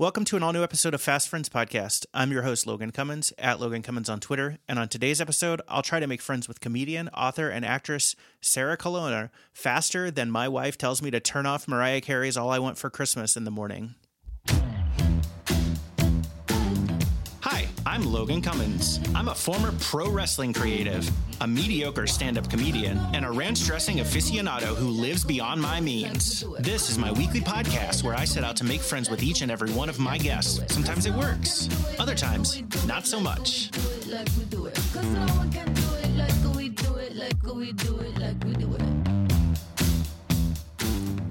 Welcome to an all new episode of Fast Friends Podcast. I'm your host, Logan Cummins, at Logan Cummins on Twitter. And on today's episode, I'll try to make friends with comedian, author, and actress Sarah Colonna faster than my wife tells me to turn off Mariah Carey's All I Want for Christmas in the morning. I'm Logan Cummins. I'm a former pro wrestling creative, a mediocre stand up comedian, and a ranch dressing aficionado who lives beyond my means. This is my weekly podcast where I set out to make friends with each and every one of my guests. Sometimes it works, other times, not so much.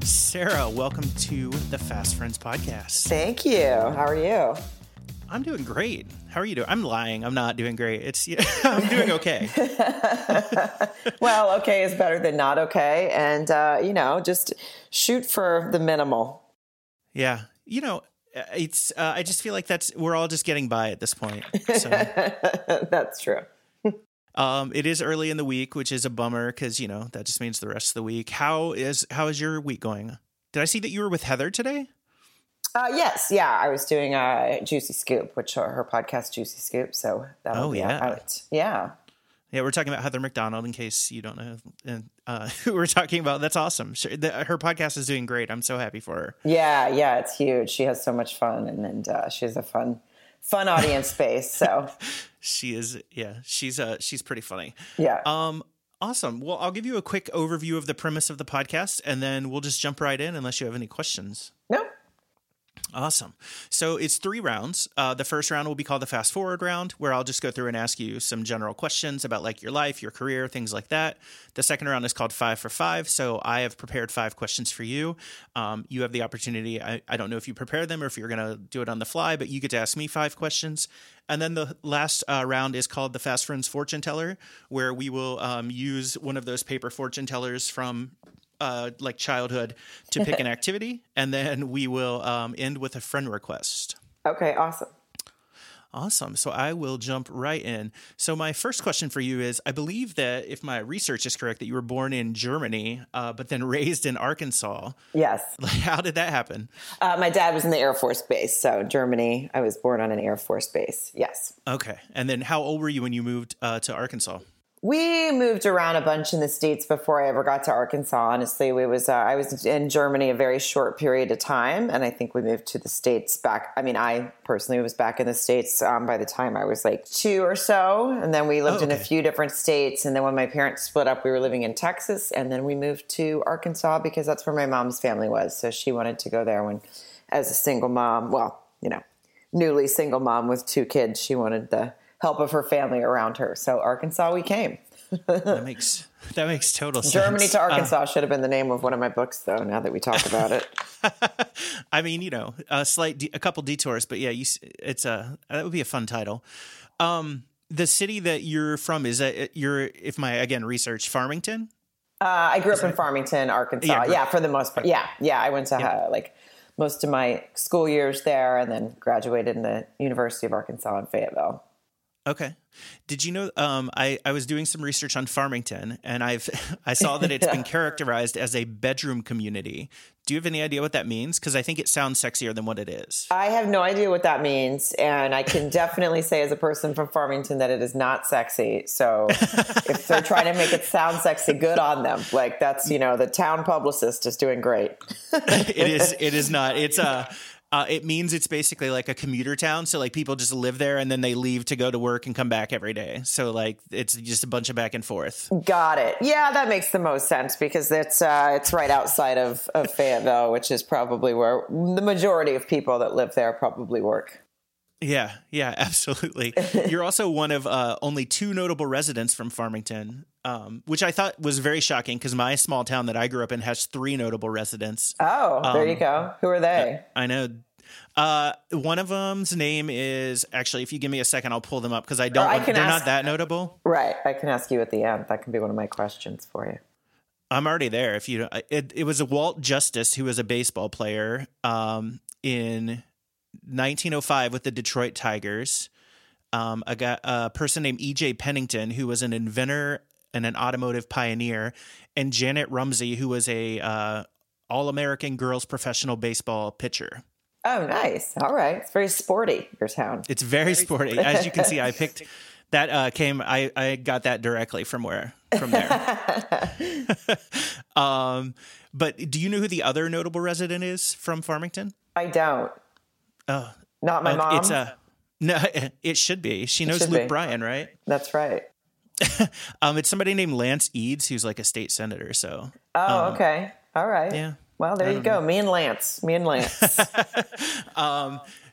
Sarah, welcome to the Fast Friends podcast. Thank you. How are you? I'm doing great. How are you doing? I'm lying. I'm not doing great. It's yeah, I'm doing okay. well, okay is better than not okay, and uh, you know, just shoot for the minimal. Yeah, you know, it's. Uh, I just feel like that's we're all just getting by at this point. So. that's true. Um, it is early in the week, which is a bummer because you know that just means the rest of the week. How is how is your week going? Did I see that you were with Heather today? Uh, yes, yeah, I was doing a Juicy Scoop, which are her podcast Juicy Scoop. So that'll Oh, be yeah. out. Yeah, Yeah, we're talking about Heather McDonald. In case you don't know uh, who we're talking about, that's awesome. She, the, her podcast is doing great. I'm so happy for her. yeah, yeah. It's huge. She has so much fun, and and uh, she has a fun, fun audience base. So She is, yeah, she's uh, she's pretty funny. yeah, Um, awesome. Well, I'll give you a quick overview of the premise of the podcast, and then we'll just jump right in, unless you have any questions. Awesome. So it's three rounds. Uh, the first round will be called the fast forward round, where I'll just go through and ask you some general questions about like your life, your career, things like that. The second round is called five for five. So I have prepared five questions for you. Um, you have the opportunity. I, I don't know if you prepare them or if you're going to do it on the fly, but you get to ask me five questions. And then the last uh, round is called the Fast Friends Fortune Teller, where we will um, use one of those paper fortune tellers from uh, like childhood to pick an activity, and then we will um, end with a friend request. okay, awesome. Awesome. So I will jump right in. So my first question for you is: I believe that if my research is correct, that you were born in Germany, uh, but then raised in Arkansas. Yes, Like, how did that happen? uh, my dad was in the Air Force Base, so Germany. I was born on an Air Force base. Yes. Okay. And then how old were you when you moved uh, to Arkansas? We moved around a bunch in the states before I ever got to Arkansas. Honestly, we was uh, I was in Germany a very short period of time, and I think we moved to the states back. I mean, I personally was back in the states um, by the time I was like two or so, and then we lived Oh, in a few different states. And then when my parents split up, we were living in Texas, and then we moved to Arkansas because that's where my mom's family was. So she wanted to go there when, as a single mom, well, you know, newly single mom with two kids, she wanted the help of her family around her. So Arkansas, we came. That makes that makes total sense. Germany to Uh, Arkansas should have been the name of one of my books, though. Now that we talk about it, I mean, you know, a slight, de- a couple detours, but yeah, you, it's a that would be a fun title. Um, the city that you're from is that you're, if my again research, Farmington. uh, I grew up in Farmington, Arkansas. Yeah, Yeah, for the most part. Yeah, yeah. I went to uh, like most of my school years there, and then graduated in the University of Arkansas in Fayetteville. Okay. Did you know? Um, I I was doing some research on Farmington, and I've I saw that it's been characterized as a bedroom community. Do you have any idea what that means? Because I think it sounds sexier than what it is. I have no idea what that means, and I can definitely say, as a person from Farmington, that it is not sexy. So, if they're trying to make it sound sexy, good on them. Like that's you know, the town publicist is doing great. it is. It is not. It's a. Uh, it means it's basically like a commuter town. So like people just live there and then they leave to go to work and come back every day. So like it's just a bunch of back and forth. Got it. Yeah, that makes the most sense because it's uh, it's right outside of, of Fayetteville, which is probably where the majority of people that live there probably work. Yeah, yeah, absolutely. You're also one of uh, only two notable residents from Farmington, um, which I thought was very shocking because my small town that I grew up in has three notable residents. Oh, there Um, you go. Who are they? I know. Uh, one of them's name is actually. If you give me a second, I'll pull them up because I don't. I want- can they're ask- not that notable. Right. I can ask you at the end. That can be one of my questions for you. I'm already there. If you, it, it was a Walt Justis who was a baseball player um, in 1905 with the Detroit Tigers. Um, a guy, a person named E.J. Pennington who was an inventor and an automotive pioneer, and Janet Rumsey who was a uh, All American girls professional baseball pitcher. Oh, nice. All right. It's very sporty, your town. It's very sporty. As you can see, I picked that uh, came. I I got that directly from where from there. um, but do you know who the other notable resident is from Farmington? I don't. Oh, Not my uh, mom. It's a no. It should be. She knows Luke be. Bryan, right? That's right. Um, it's somebody named Lance Eads, who's like a state senator. So Oh, okay. All right. Um, yeah. Well, there you go. Me and Lance. Me and Lance.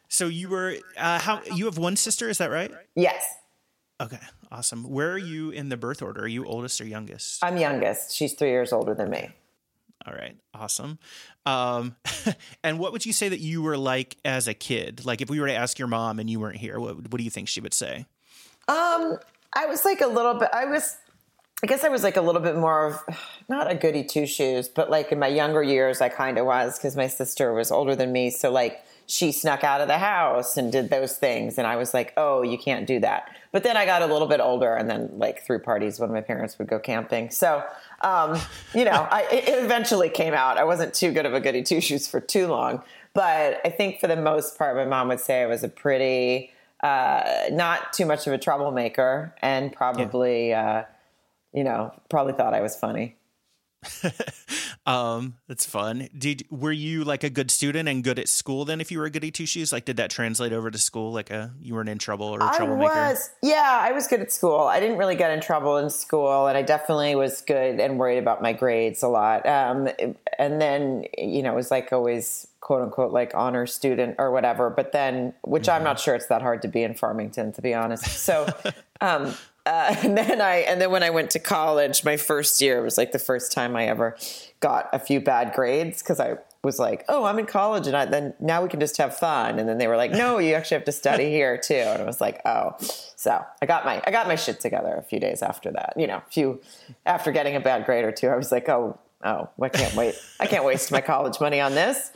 So you were uh, how you have one sister, is that right? yes. Okay, awesome. Where are you in the birth order? Are you oldest or youngest? I'm youngest. She's three years older than me. All right, awesome. Um, and what would you say that you were like as a kid? Like if we were to ask your mom and you weren't here, what what do you think she would say? Um, I was like a little bit. I was, I guess I was like a little bit more of not a goody two shoes, but like in my younger years, I kind of was because my sister was older than me. So like she snuck out of the house and did those things, and I was like, oh, you can't do that. But then I got a little bit older, and then like threw parties when my parents would go camping. So. Um, you know, I, it eventually came out. I wasn't too good of a goody two shoes for too long, but I think for the most part, my mom would say I was a pretty, uh, not too much of a troublemaker and probably, uh, you know, probably thought I was funny. Um, that's fun. Did were you like a good student and good at school then? If you were a goody two shoes, like did that translate over to school? Like a you weren't in trouble or a I troublemaker? was, yeah, I was good at school. I didn't really get in trouble in school, and I definitely was good and worried about my grades a lot. Um, and then, you know, it was like always quote unquote like honor student or whatever. But then, which I'm not sure it's that hard to be in Farmington, to be honest. So, um, uh, and then I, and then when I went to college, my first year was like the first time I ever got a few bad grades because I was like, oh, I'm in college, and I, then now we can just have fun. And then they were like, no, you actually have to study here too. And I was like, oh, so I got my I got my shit together a few days after that. You know, a few after getting a bad grade or two, I was like, oh, oh, I can't wait. I can't waste my college money on this.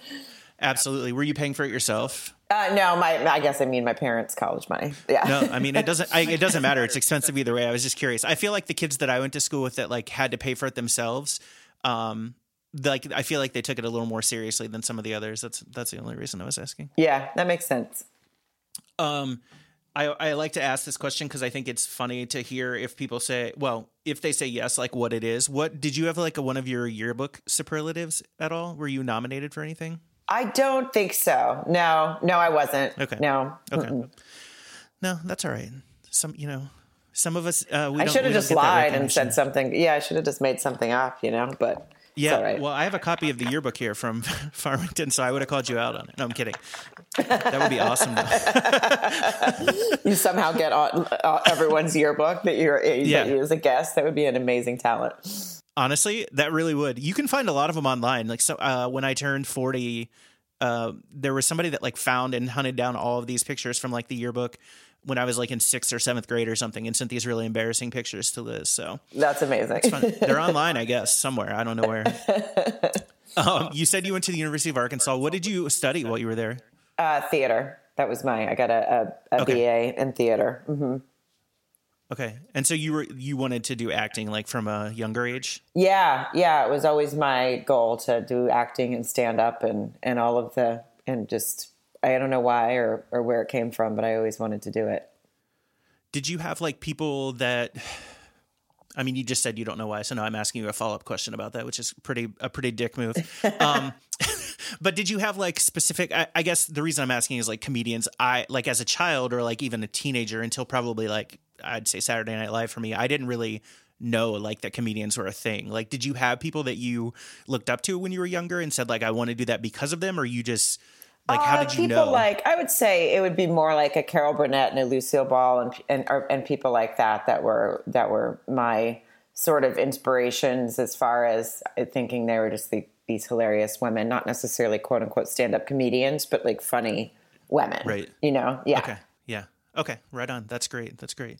Absolutely. Were you paying for it yourself? Uh, no, my I guess I mean my parents' college money. Yeah. No, I mean it doesn't. I, it doesn't matter. It's expensive either way. I was just curious. I feel like the kids that I went to school with that like had to pay for it themselves. Um, like I feel like they took it a little more seriously than some of the others. That's that's the only reason I was asking. yeah, that makes sense. Um, I I like to ask this question because I think it's funny to hear if people say, well, if they say yes, like what it is. What did you have like a, one of your yearbook superlatives at all? Were you nominated for anything? I don't think so. No, no, I wasn't. Okay. No. Okay. Mm-mm. No, that's all right. Some, you know, some of us. Uh, we I should have just lied and said something. Yeah, I should have just made something up, you know, but Yeah, right. well, I have a copy of the yearbook here from Farmington, so I would have called you out on it. No, I'm kidding. That would be awesome. You somehow get on uh, everyone's yearbook that you're Yeah. that you as a guest. That would be an amazing talent. Honestly, that really would. You can find a lot of them online. Like so, uh, when I turned forty, uh, there was somebody that like found and hunted down all of these pictures from like the yearbook when I was like in sixth or seventh grade or something, and sent these really embarrassing pictures to Liz. So That's amazing. fun. they're online, I guess, somewhere. I don't know where. Um, you said you went to the University of Arkansas. What did you study while you were there? Uh, theater. That was my. I got a, a, a Okay. BA in theater. hmm Okay, and so you were you wanted to do acting like from a younger age. Yeah, yeah. It was always my goal to do acting and stand up and and all of the and just I don't know why or or where it came from, but I always wanted to do it. Did you have like people that? I mean, you just said you don't know why, so now I'm asking you a follow up question about that, which is pretty a pretty dick move. Um, but did you have like specific? I, I guess the reason I'm asking is like comedians. I like as a child or like even a teenager until probably like I'd say Saturday Night Live for me. I didn't really know like that comedians were a thing. Like, did you have people that you looked up to when you were younger and said like I want to do that because of them, or you just like how Uh, did you people know? like I would say it would be more like a Carol Burnett and a Lucille Ball and and or, and people like that that were that were my sort of inspirations as far as thinking they were just the, these hilarious women, not necessarily quote unquote stand up comedians, but like funny women. Right. You know? Yeah. Okay. Yeah. Okay. Right on. That's great. That's great.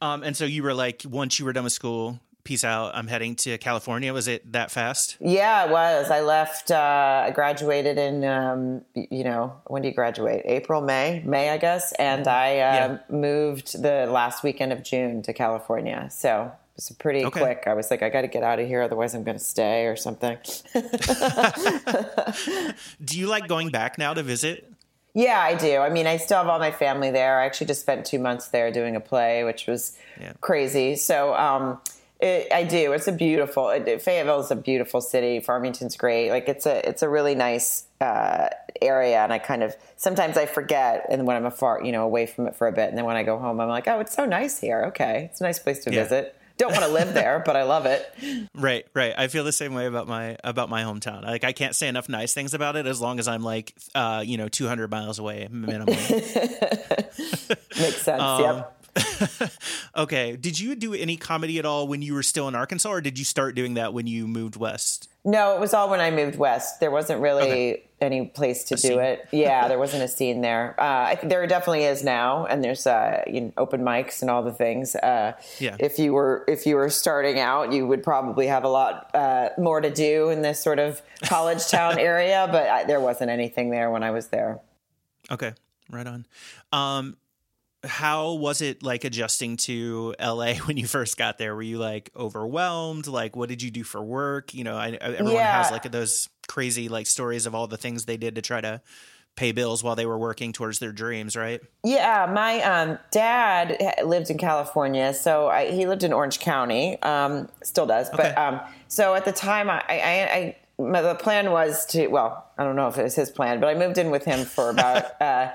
Um, and so you were like, once you were done with school, peace out. I'm heading to California. Was it that fast? Yeah, it was. I left. Uh, I graduated in, um, you know, when do you graduate? April, May, May, I guess. And I uh, Yeah. moved the last weekend of June to California. So it was pretty Okay. quick. I was like, I got to get out of here, otherwise I'm going to stay or something. Do you like going back now to visit? Yeah, I do. I mean, I still have all my family there. I actually just spent two months there doing a play, which was yeah. crazy. So, um, it, I do. It's a beautiful. It, Fayetteville is a beautiful city. Farmington's great. Like it's a it's a really nice uh, area, and I kind of sometimes I forget, and when I'm afar, you know, away from it for a bit, and then when I go home, I'm like, oh, it's so nice here. Okay, it's a nice place to yeah. visit don't want to live there, but I love it. Right, right. I feel the same way about my about my hometown. Like I can't say enough nice things about it as long as I'm like uh, you know, 200 miles away minimum. Makes sense. Um, yep. okay. Did you do any comedy at all when you were still in Arkansas, or did you start doing that when you moved west? No, it was all when I moved west. There wasn't really okay. any place to a do scene. it. Yeah, there wasn't a scene there. Uh, there definitely is now, and there's uh, you know, open mics and all the things. Uh, yeah. If you were if you were starting out, you would probably have a lot uh, more to do in this sort of college town area, but I, there wasn't anything there when I was there. Okay, right on. Um, how was it like adjusting to LA when you first got there? Were you like overwhelmed? Like, what did you do for work? You know, I, everyone yeah. has like those crazy like stories of all the things they did to try to pay bills while they were working towards their dreams, right? Yeah, my um, dad lived in California, so I, he lived in Orange County, um, still does. Okay. But um, so at the time, I, I, I my, the plan was to well, I don't know if it was his plan, but I moved in with him for about. Uh,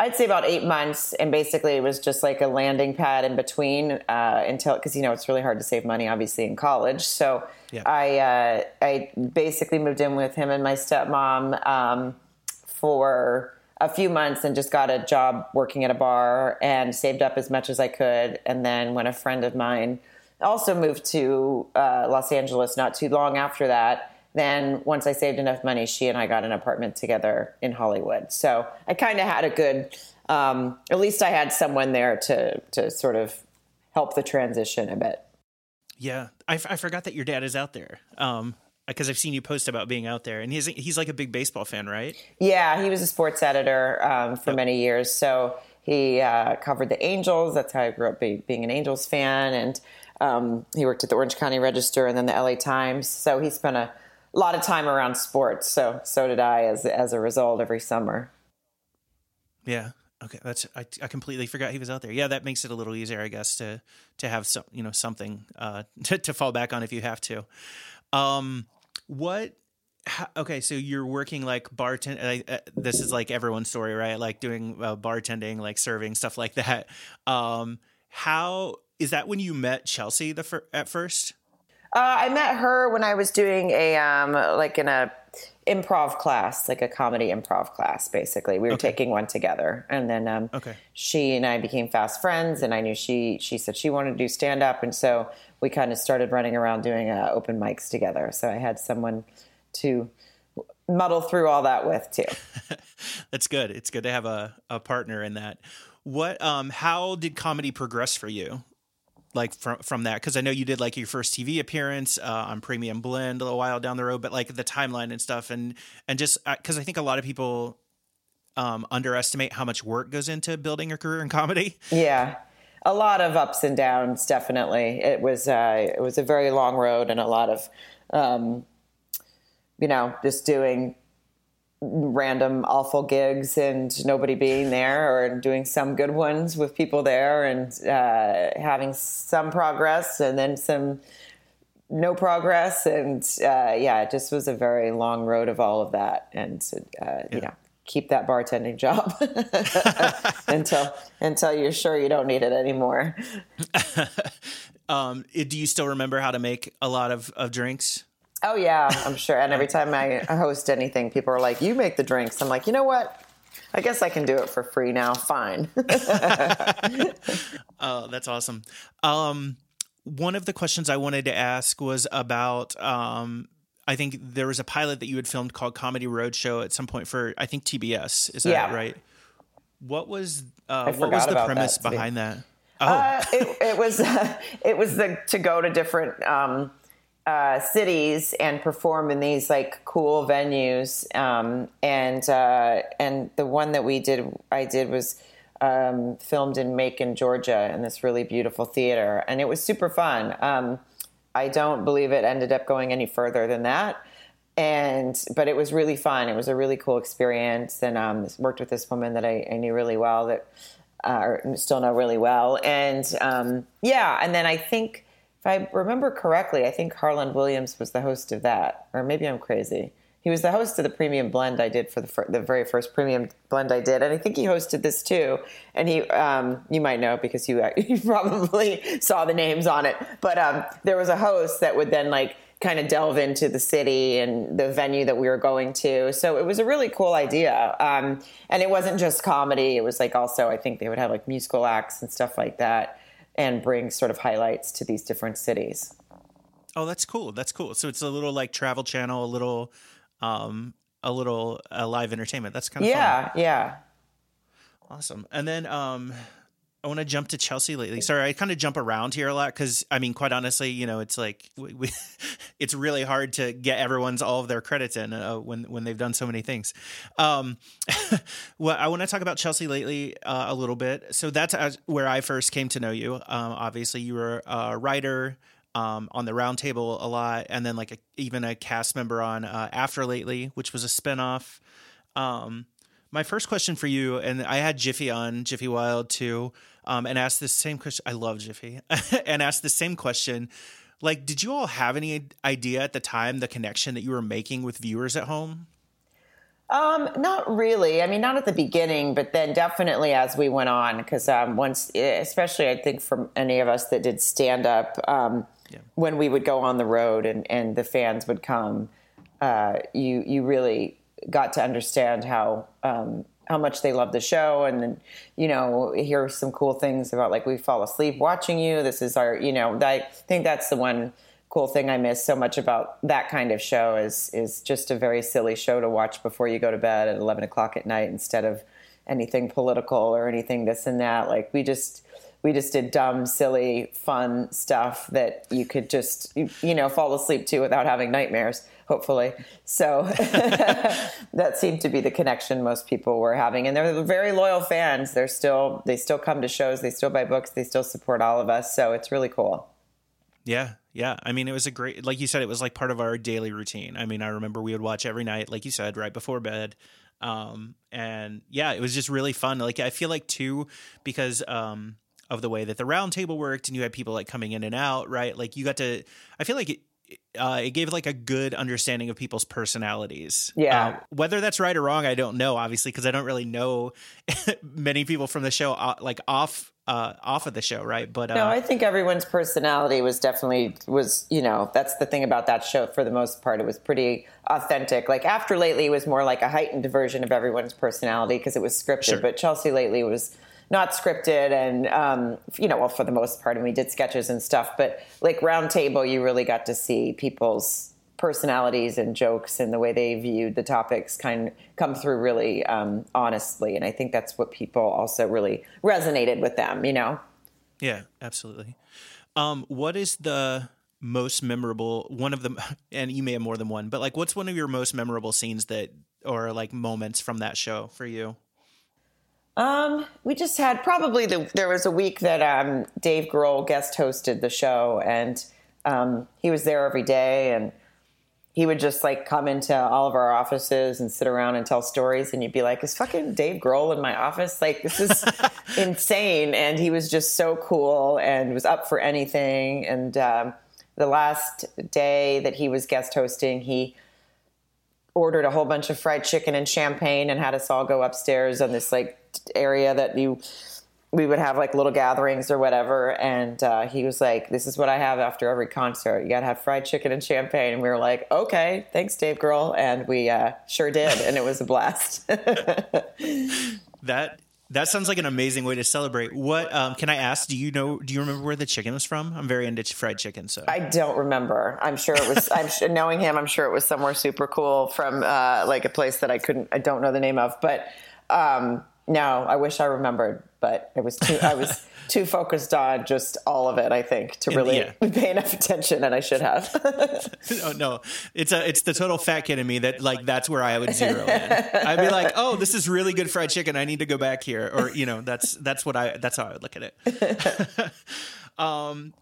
I'd say about eight months, and basically it was just like a landing pad in between uh, until because you know it's really hard to save money, obviously in college. So yeah. I uh, I basically moved in with him and my stepmom um, for a few months and just got a job working at a bar and saved up as much as I could. And then when a friend of mine also moved to uh, Los Angeles not too long after that then once I saved enough money, she and I got an apartment together in Hollywood. So I kind of had a good, um, at least I had someone there to to sort of help the transition a bit. Yeah, I, f- I forgot that your dad is out there. Um, because I've seen you post about being out there, and he's he's like a big baseball fan, right? Yeah, he was a sports editor um, for yep. many years, so he uh, covered the Angels. That's how I grew up be, being an Angels fan, and um, he worked at the Orange County Register and then the LA Times. So he spent a a lot of time around sports. So so did I as as a result every summer. Yeah. Okay. That's I, I completely forgot he was out there. Yeah, that makes it a little easier, I guess, to to have some you know something uh, to to fall back on if you have to. Um, what? How, okay, so you're working like bartend. Uh, this is like everyone's story, right? Like doing uh, bartending, like serving stuff like that. Um, how is that when you met Chelsea the fir- at first? Uh, I met her when I was doing a um, like in a improv class, like a comedy improv class. Basically, we were okay. taking one together, and then um, okay. she and I became fast friends. And I knew she she said she wanted to do stand up, and so we kind of started running around doing uh, open mics together. So I had someone to muddle through all that with too. That's good. It's good to have a, a partner in that. What um how did comedy progress for you? Like from from that because I know you did like your first TV appearance uh, on Premium Blend a little while down the road, but like the timeline and stuff, and and just because uh, I think a lot of people um, underestimate how much work goes into building a career in comedy. Yeah, a lot of ups and downs. Definitely, it was uh, it was a very long road and a lot of um, you know just doing random awful gigs and nobody being there or doing some good ones with people there and uh, having some progress and then some no progress and uh, yeah it just was a very long road of all of that. And uh, yeah. you know keep that bartending job until until you're sure you don't need it anymore. Um, do you still remember how to make a lot of, of drinks Oh yeah, I'm sure. And every time I host anything, people are like, "You make the drinks." I'm like, you know what? I guess I can do it for free now. Fine. oh, that's awesome. Um, one of the questions I wanted to ask was about. Um, I think there was a pilot that you had filmed called Comedy Roadshow at some point for I think TBS. Is that yeah. right? What was uh, what was the premise that, behind that? Oh, uh, it, it, was uh, it was the to go to different. Um, uh, cities and perform in these like cool venues. Um, and uh, and the one that we did, I did was um, filmed in Macon, Georgia, in this really beautiful theater, and it was super fun. Um, I don't believe it ended up going any further than that. and but it was really fun. It was a really cool experience, and um, worked with this woman that I, I knew really well that uh, still know really well, and um, yeah, and then I think if I remember correctly, I think Harland Williams was the host of that, or maybe I'm crazy. He was the host of the premium blend I did for the, fir- the very first premium blend I did, and I think he hosted this too. And he, um, you might know because you you probably saw the names on it, but um, there was a host that would then like kind of delve into the city and the venue that we were going to. So it was a really cool idea. Um, and it wasn't just comedy. It was like also, I think they would have like musical acts and stuff like that and bring sort of highlights to these different cities. Oh, that's cool. That's cool. So it's a little like travel channel, a little, um, a little uh, live entertainment. That's kind of cool. yeah, fun. yeah. Awesome. And then, um, I want to jump to Chelsea lately. Sorry, I kind of jump around here a lot because I mean, quite honestly, you know, it's like we, we, it's really hard to get everyone's all of their credits in uh, when when they've done so many things. Um, well, I want to talk about Chelsea lately uh, a little bit. So that's where I first came to know you. Um, obviously, you were a writer um, on the Roundtable a lot, and then like a, even a cast member on uh, After Lately, which was a spinoff. Um, my first question for you, and I had Jiffy on Jiffy Wild too um, and asked the same question. I love Jiffy and asked the same question. Like, did you all have any idea at the time the connection that you were making with viewers at home? Um, not really. I mean, not at the beginning, but then definitely as we went on, because um, once, especially I think for any of us that did stand up, um, yeah. when we would go on the road and, and the fans would come, uh, you you really got to understand how um, how much they love the show. And you know hear some cool things about like we fall asleep watching you. This is our you know i think that's the one cool thing i miss so much about that kind of show is is just a very silly show to watch before you go to bed at 11 o'clock at night instead of anything political or anything this and that. Like we just we just did dumb silly fun stuff that you could just you know fall asleep to without having nightmares hopefully. So that seemed to be the connection most people were having, and they're very loyal fans. They're still they still come to shows, they still buy books, they still support all of us. So it's really cool. Yeah, yeah. I mean, it was a great, like you said, it was like part of our daily routine. I mean, I remember we would watch every night, like you said, right before bed. Um, and yeah, it was just really fun. Like I feel like too, because um, of the way that the roundtable worked, and you had people like coming in and out, right? Like you got to. I feel like it, uh, it gave like a good understanding of people's personalities. Yeah. Uh, whether that's right or wrong, I don't know, obviously, because I don't really know many people from the show, uh, like off uh, off of the show, right? But no, uh, I think everyone's personality was definitely was you know that's the thing about that show for the most part. It was pretty authentic. Like after lately it was more like a heightened version of everyone's personality because it was scripted, sure. but Chelsea lately was not scripted and um, you know well for the most part and we did sketches and stuff but like roundtable you really got to see people's personalities and jokes and the way they viewed the topics kind of come through really um, honestly and i think that's what people also really resonated with them you know? Yeah absolutely. Um, what is the most memorable one of them and you may have more than one but like what's one of your most memorable scenes that or like moments from that show for you um, we just had probably the, there was a week that um, Dave Grohl guest hosted the show, and um, he was there every day, and he would just like come into all of our offices and sit around and tell stories, and you'd be like, "Is fucking Dave Grohl in my office? Like this is insane!" And he was just so cool and was up for anything. And um, the last day that he was guest hosting, he ordered a whole bunch of fried chicken and champagne and had us all go upstairs on this like area that you we would have like little gatherings or whatever. And uh, he was like, This is what I have after every concert. You got to have fried chicken and champagne. And we were like, Okay, thanks, Dave Grohl. And we uh, sure did. And it was a blast. that. That sounds like an amazing way to celebrate. What um, can I ask? Do you know? Do you remember where the chicken was from? I'm very into fried chicken, so I don't remember. I'm sure it was. I'm sure, knowing him. I'm sure it was somewhere super cool from uh, like a place that I couldn't. I don't know the name of, but um, no, I wish I remembered, but it was too. I was too focused on just all of it. I think to really yeah. pay enough attention, and I should have. oh, no, it's a it's the total fat kid in me that like that's where I would zero in. I'd be like, oh, this is really good fried chicken. I need to go back here, or you know, that's that's what I that's how I would look at it. um,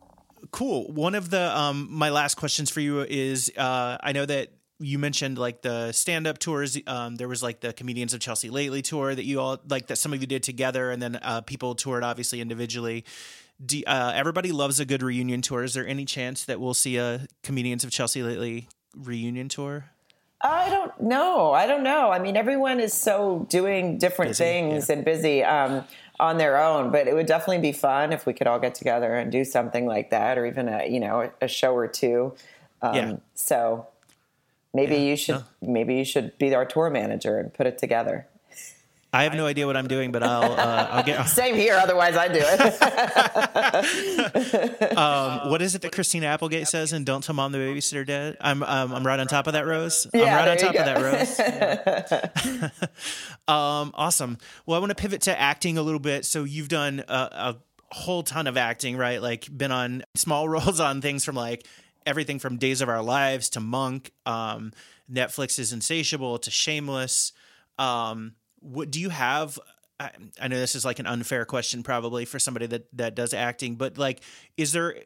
cool. One of the um my last questions for you is uh I know that you mentioned like the stand up tours. Um, there was like the comedians of Chelsea lately tour that you all like that some of you did together, and then uh, people toured obviously individually. Do, uh, everybody loves a good reunion tour. Is there any chance that we'll see a comedians of Chelsea lately reunion tour? I don't know. I don't know. I mean, everyone is so doing different busy, things yeah. and busy um, on their own. But it would definitely be fun if we could all get together and do something like that, or even a you know a show or two. Um, yeah. So maybe yeah. you should no. maybe you should be our tour manager and put it together. I have no idea what I'm doing, but I'll uh, I'll get. Same here. Otherwise, I do it. um, what is it that Christina Applegate says And "Don't Tell Mom the Babysitter Dead"? I'm um, I'm right on top of that rose. Yeah, I'm right on top of that rose. Yeah. um, awesome. Well, I want to pivot to acting a little bit. So you've done a, a whole ton of acting, right? Like been on small roles on things from like everything from Days of Our Lives to Monk, um, Netflix is Insatiable to Shameless. Um, what do you have I, I know this is like an unfair question probably for somebody that that does acting but like is there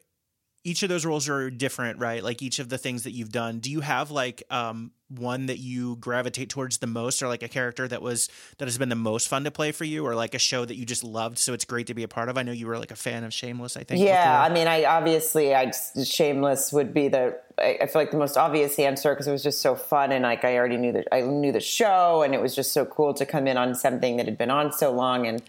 each of those roles are different right? Like each of the things that you've done. Do you have like um one that you gravitate towards the most or like a character that was that has been the most fun to play for you or like a show that you just loved so it's great to be a part of? I know you were like a fan of shameless i think yeah before. i mean i obviously i shameless would be the I feel like the most obvious answer because it was just so fun and like I already knew that I knew the show and it was just so cool to come in on something that had been on so long and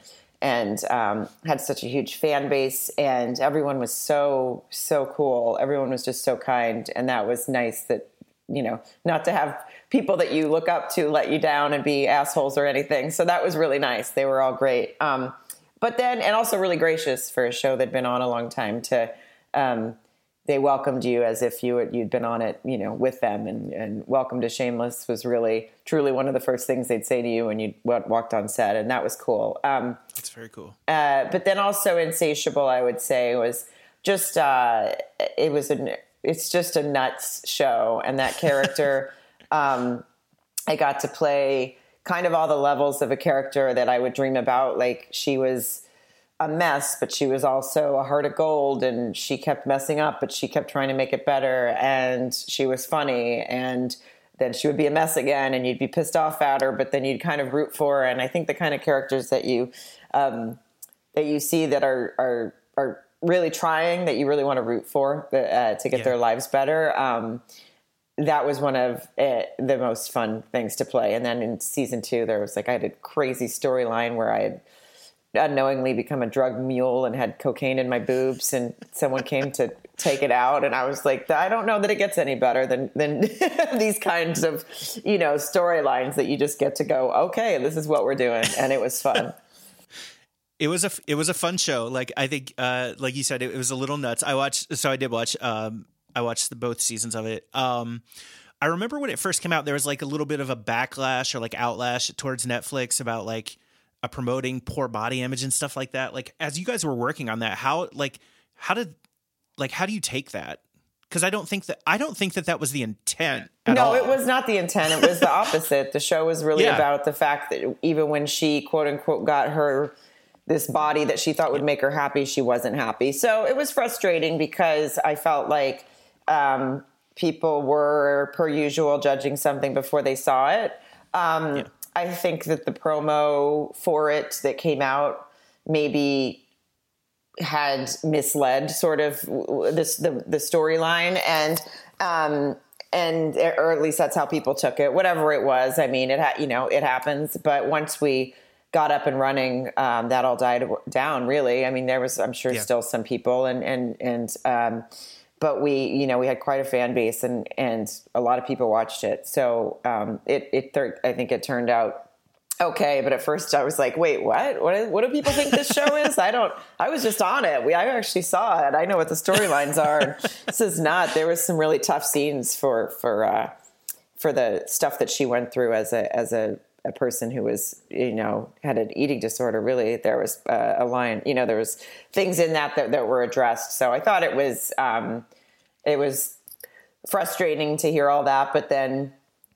and um, had such a huge fan base and everyone was so so cool everyone was just so kind and that was nice that you know, not to have people that you look up to let you down and be assholes or anything. So that was really nice. They were all great. Um, but then, and also really gracious for a show that'd been on a long time to, um, they welcomed you as if you you'd been on it, you know, with them. And, and welcome to Shameless was really, truly one of the first things they'd say to you when you walked on set, and that was cool. Um, That's very cool. Uh, but then also Insatiable, I would say, was just uh, it was an it's just a nuts show, and that character, um, I got to play kind of all the levels of a character that I would dream about. Like she was a mess, but she was also a heart of gold, and she kept messing up, but she kept trying to make it better, and she was funny, and then she would be a mess again, and you'd be pissed off at her, but then you'd kind of root for her. And I think the kind of characters that you um, that you see that are are are really trying that you really want to root for uh, to get yeah. their lives better. Um, that was one of it, the most fun things to play. And then in season two, there was like I had a crazy storyline where I had unknowingly become a drug mule and had cocaine in my boobs, and someone came to take it out, and I was like, I don't know that it gets any better than than these kinds of you know storylines that you just get to go, okay, this is what we're doing, and it was fun. it was a it was a fun show. Like I think, uh, like you said, it, it, was a little nuts. I watched, so I did watch. Um, I watched the, both seasons of it. Um, I remember when it first came out, there was like a little bit of a backlash or like outlash towards Netflix about like a promoting poor body image and stuff like that. Like as you guys were working on that, how like how did like how do you take that? Because I don't think that I don't think that that was the intent. no, all. it was not the intent. It was the opposite. the show was really yeah. about the fact that even when she quote unquote got her this body that she thought would make her happy, she wasn't happy. So it was frustrating because I felt like um, people were, per usual, judging something before they saw it. Um, yeah. I think that the promo for it that came out maybe had misled sort of this the, the storyline and um, and or at least that's how people took it whatever it was i mean it ha- you know it happens but once we got up and running, um, that all died down. Really, I mean, there was, I'm sure, yeah. still some people, and and and, um, but we, you know, we had quite a fan base, and and a lot of people watched it. So um, it it, I think it turned out okay. But at first, I was like, wait, what? What, what do people think this show is? I don't. I was just on it. We, I actually saw it. I know what the storylines are. this is not. There was some really tough scenes for for. Uh, for the stuff that she went through as a as a a person who was, you know, had an eating disorder. Really, there was uh, a line, you know, there was things in that that, that were addressed. So I thought it was, um, it was frustrating to hear all that, but then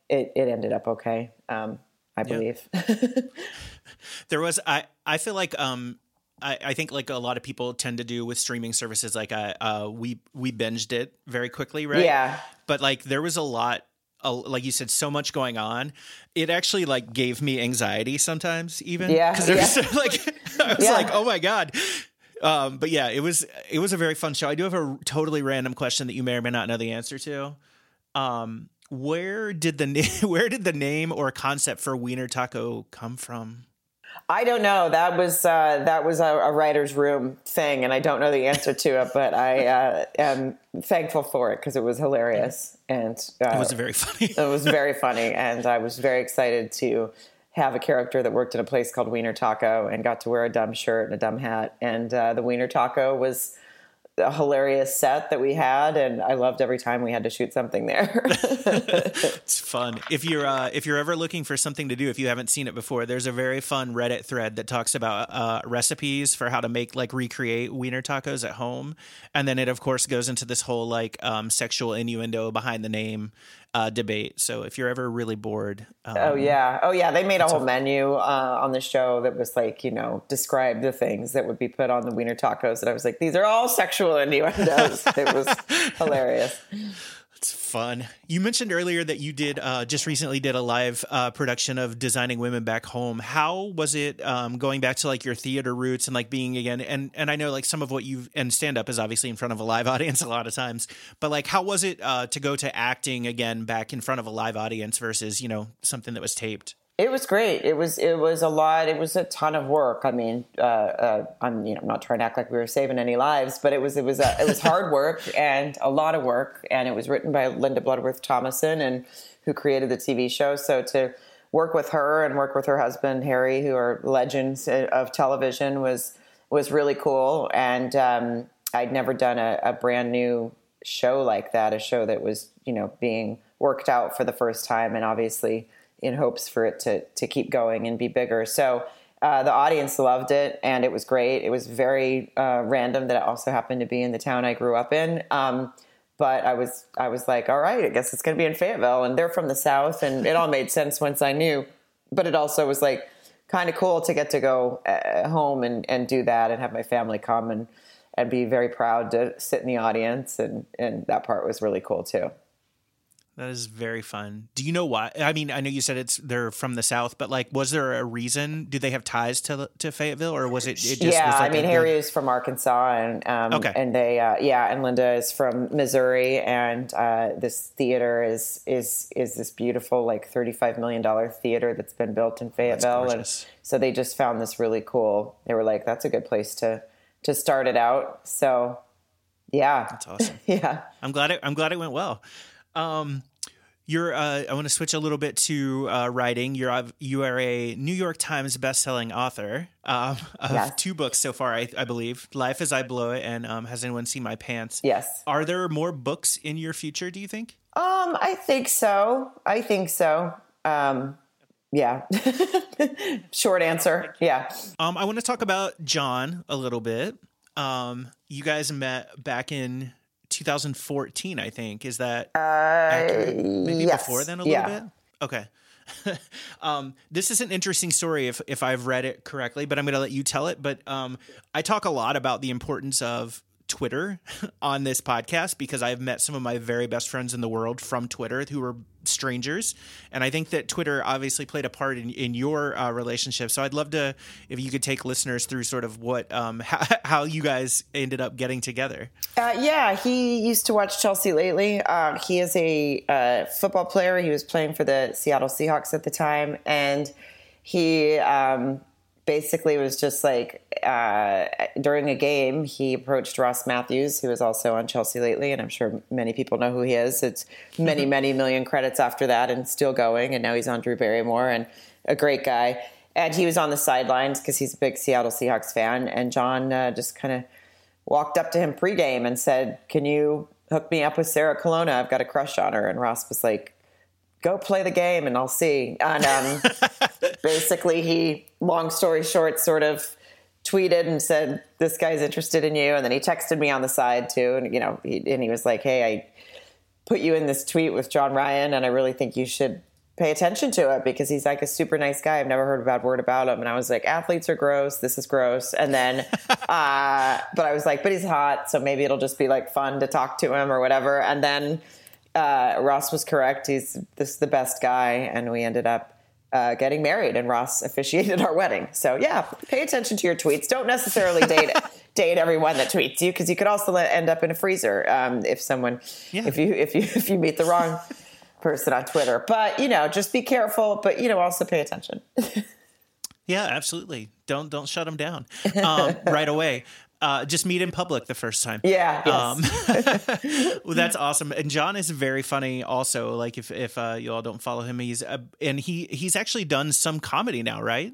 it, it ended up okay. Um, I believe. there was, I, I feel like, um, I, I, think like a lot of people tend to do with streaming services, like I, uh, we we binged it very quickly, right? Yeah. But like there was a lot a, like you said, so much going on. It actually like gave me anxiety sometimes, even. Yeah, because yeah. like I was Yeah. like, oh my god. Um, but yeah, it was it was a very fun show. I do have a totally random question that you may or may not know the answer to. Um, where did the na- where did the name or concept for Wiener Taco come from? I don't know. That was uh, that was a, a writer's room thing, and I don't know the answer to it, but I uh, am thankful for it because it was hilarious and uh, It was very funny. it was very funny, and I was very excited to have a character that worked in a place called Wiener Taco and got to wear a dumb shirt and a dumb hat, and uh, the Wiener Taco was a hilarious set that we had, and I loved every time we had to shoot something there. It's fun. If you're uh, if you're ever looking for something to do, if you haven't seen it before, there's a very fun Reddit thread that talks about uh, recipes for how to make like recreate wiener tacos at home, and then it of course goes into this whole like um, sexual innuendo behind the name uh, debate. So if you're ever really bored, um, Oh yeah, oh yeah. They made a whole menu uh, on the show that was like you know describe the things that would be put on the wiener tacos. And I was like, these are all sexual innuendos. it was hilarious. It's fun. You mentioned earlier that you did uh, just recently did a live uh, production of Designing Women Back Home. How was it um, going back to like your theater roots and like being again? And and I know like some of what you've and stand up is obviously in front of a live audience a lot of times. But like, how was it uh, to go to acting again back in front of a live audience versus you know something that was taped? It was great. It was it was a lot. It was a ton of work. I mean, uh, uh, I'm you know I'm not trying to act like we were saving any lives, but it was it was a, it was hard work and a lot of work. And it was written by Linda Bloodworth Thomason, and who created the TV show. So to work with her and work with her husband Harry, who are legends of television, was was really cool. And um, I'd never done a, a brand new show like that, a show that was you know being worked out for the first time, and obviously in hopes for it to to keep going and be bigger. So uh, the audience loved it, and it was great. It was very uh, random that it also happened to be in the town I grew up in. Um, but I was I was like, all right, I guess it's going to be in Fayetteville, and they're from the south, and it all made sense once I knew. But it also was like kind of cool to get to go uh, home and and do that, and have my family come and and be very proud to sit in the audience, and and that part was really cool too. That is very fun. Do you know why? I mean, I know you said it's they're from the south, but like, was there a reason? Do they have ties to to Fayetteville, or was it? it just yeah, was like I mean Harry is from Arkansas, and um, Okay. and they uh, yeah, and Linda is from Missouri, and uh, this theater is is is this beautiful like thirty five million dollar theater that's been built in Fayetteville, and so they just found this really cool. They were like, that's a good place to to start it out. So yeah, That's awesome. yeah. I'm glad it. I'm glad it went well. Um, you're. Uh, I want to switch a little bit to uh, writing. You're. You are a New York Times best-selling author um, of Yes. two books so far, I, I believe. "Life as I Blow It" and um, "Has Anyone Seen My Pants?" Yes. Are there more books in your future? Do you think? Um, I think so. I think so. Um, yeah. Short answer. Yeah. Um, I want to talk about Jon a little bit. Um, you guys met back in 2014, I think. Is that accurate? Maybe yes. before then a little Yeah. bit? Okay. um, this is an interesting story if, if I've read it correctly, but I'm going to let you tell it. But um, I talk a lot about the importance of Twitter on this podcast because I've met some of my very best friends in the world from Twitter who were strangers. And I think that Twitter obviously played a part in, in your uh, relationship. So I'd love to, if you could take listeners through sort of what, um, how, how you guys ended up getting together. Uh, yeah, he used to watch Chelsea lately. Uh, he is a uh, football player. He was playing for the Seattle Seahawks at the time, and he um, basically was just like uh, during a game, he approached Ross Mathews, who is also on Chelsea lately, and I'm sure many people know who he is. It's many, many million credits after that, and still going. And now he's on Drew Barrymore, and a great guy. And he was on the sidelines because he's a big Seattle Seahawks fan. And Jon uh, just kind of walked up to him pregame and said, "Can you hook me up with Sarah Colonna? I've got a crush on her." And Ross was like, "Go play the game, and I'll see." And um, basically, he, long story short, sort of tweeted and said, "This guy's interested in you." And then he texted me on the side too, and you know, he, and he was like, "Hey, I put you in this tweet with Jon Ryan, and I really think you should." Pay attention to it because he's like a super nice guy. I've never heard a bad word about him. And I was like, athletes are gross. This is gross. And then uh, but I was like, but he's hot, so maybe it'll just be like fun to talk to him or whatever. And then uh, Ross was correct. He's this is the best guy, and we ended up uh, getting married, and Ross officiated our wedding. So yeah, pay attention to your tweets. Don't necessarily date date everyone that tweets you because you could also end up in a freezer um, if someone yeah. if you if you if you meet the wrong person on Twitter. But you know, just be careful. But you know, also pay attention. yeah, absolutely. Don't don't shut them down um, right away. Uh, just meet in public the first time. Yeah. Yes. Um, well, that's awesome. And Jon is very funny. Also, like if if uh, you all don't follow him, he's uh, and he he's actually done some comedy now, right?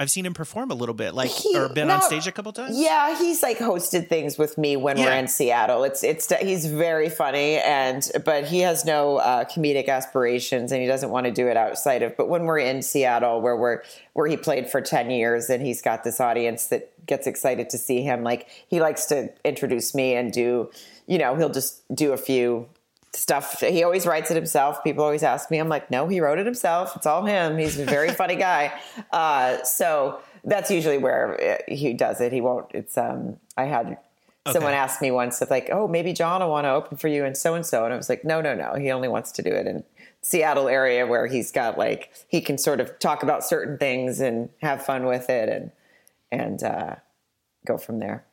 I've seen him perform a little bit, like he, or been on stage a couple times. Yeah, he's like hosted things with me when yeah. we're in Seattle. It's it's he's very funny, and but he has no uh, comedic aspirations, and he doesn't want to do it outside of. But when we're in Seattle, where we're where he played for ten years, and he's got this audience that gets excited to see him. Like he likes to introduce me and do, you know, he'll just do a few stuff. He always writes it himself. People always ask me. I'm like, no, he wrote it himself. It's all him. He's a very funny guy. Uh, so that's usually where he does it. He won't. It's um. I had okay. someone ask me once if like, oh, maybe Jon will want to open for you and so and so, and I was like, no, no, no. He only wants to do it in Seattle area where he's got like he can sort of talk about certain things and have fun with it and and uh, go from there.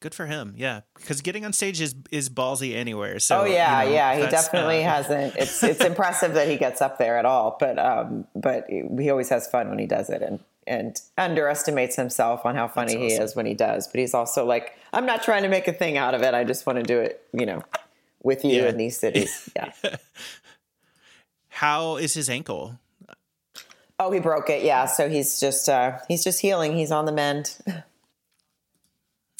Good for him. Yeah, because getting on stage is is ballsy anywhere. So oh yeah, you know, yeah, he definitely uh, hasn't. It's it's impressive that he gets up there at all, but um, but he always has fun when he does it, and and underestimates himself on how funny awesome. he is when he does. But he's also like, I'm not trying to make a thing out of it. I just want to do it, you know, with you yeah. in these cities. Yeah. how is his ankle? Oh, he broke it. Yeah, so he's just uh, he's just healing. He's on the mend.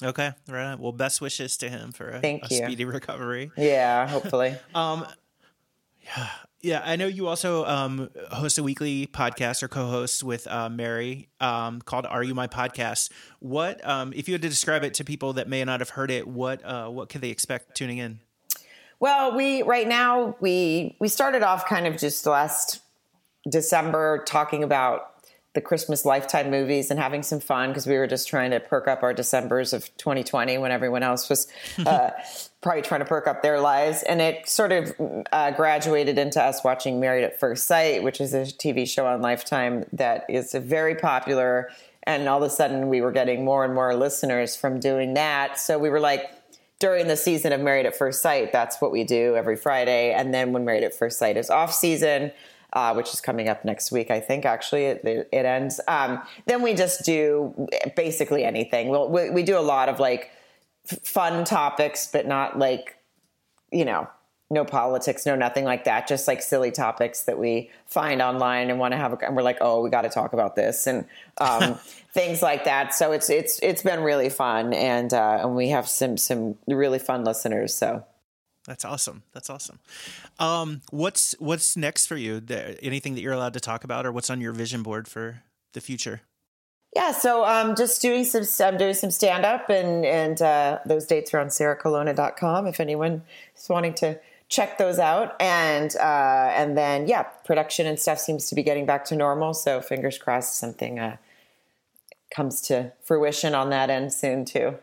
Okay, right. On. Well, best wishes to him for a, Thank a you. speedy recovery. Yeah, hopefully. um, yeah, yeah. I know you also um, host a weekly podcast or co-host with uh, Mary um, called "Are You My Podcast." What, um, if you had to describe it to people that may not have heard it, what uh, what could they expect tuning in? Well, we right now we we started off kind of just last December talking about the Christmas Lifetime movies and having some fun because we were just trying to perk up our Decembers of 2020 when everyone else was uh, probably trying to perk up their lives. And it sort of uh, graduated into us watching Married at First Sight, which is a TV show on Lifetime that is very popular. And all of a sudden, we were getting more and more listeners from doing that. So we were like, during the season of Married at First Sight, that's what we do every Friday. And then when Married at First Sight is off season, uh, which is coming up next week. I think actually it, it ends. Um, then we just do basically anything. We'll, we, we do a lot of like f- fun topics, but not like, you know, no politics, no nothing like that. Just like silly topics that we find online and want to have, a, and we're like, oh, we got to talk about this and um, things like that. So it's it's it's been really fun, and uh, and we have some some really fun listeners. So that's awesome. That's awesome. Um, what's what's next for you? Anything that you're allowed to talk about, or what's on your vision board for the future? Yeah, so um, just doing some, I'm doing some stand up, and and uh, those dates are on sarahcolonna.com if anyone is wanting to check those out. And uh, and then yeah, production and stuff seems to be getting back to normal. So fingers crossed, something uh, comes to fruition on that end soon too.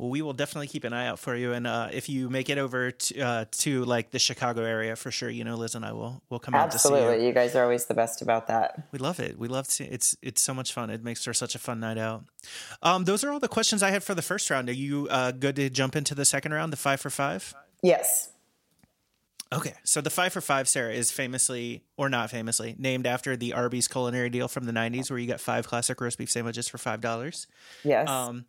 Well, we will definitely keep an eye out for you, and uh, if you make it over to, uh, to like the Chicago area, for sure, you know, Liz and I will will come Absolutely. out to see you. You guys are always the best about that. We love it. We love to. It's it's so much fun. It makes for such a fun night out. Um, those are all the questions I had for the first round. Are you uh, good to jump into the second round, the five for five? Yes. Okay, so the five for five, Sarah, is famously or not famously named after the Arby's culinary deal from the '90s, where you got five classic roast beef sandwiches for five dollars. Yes. Um,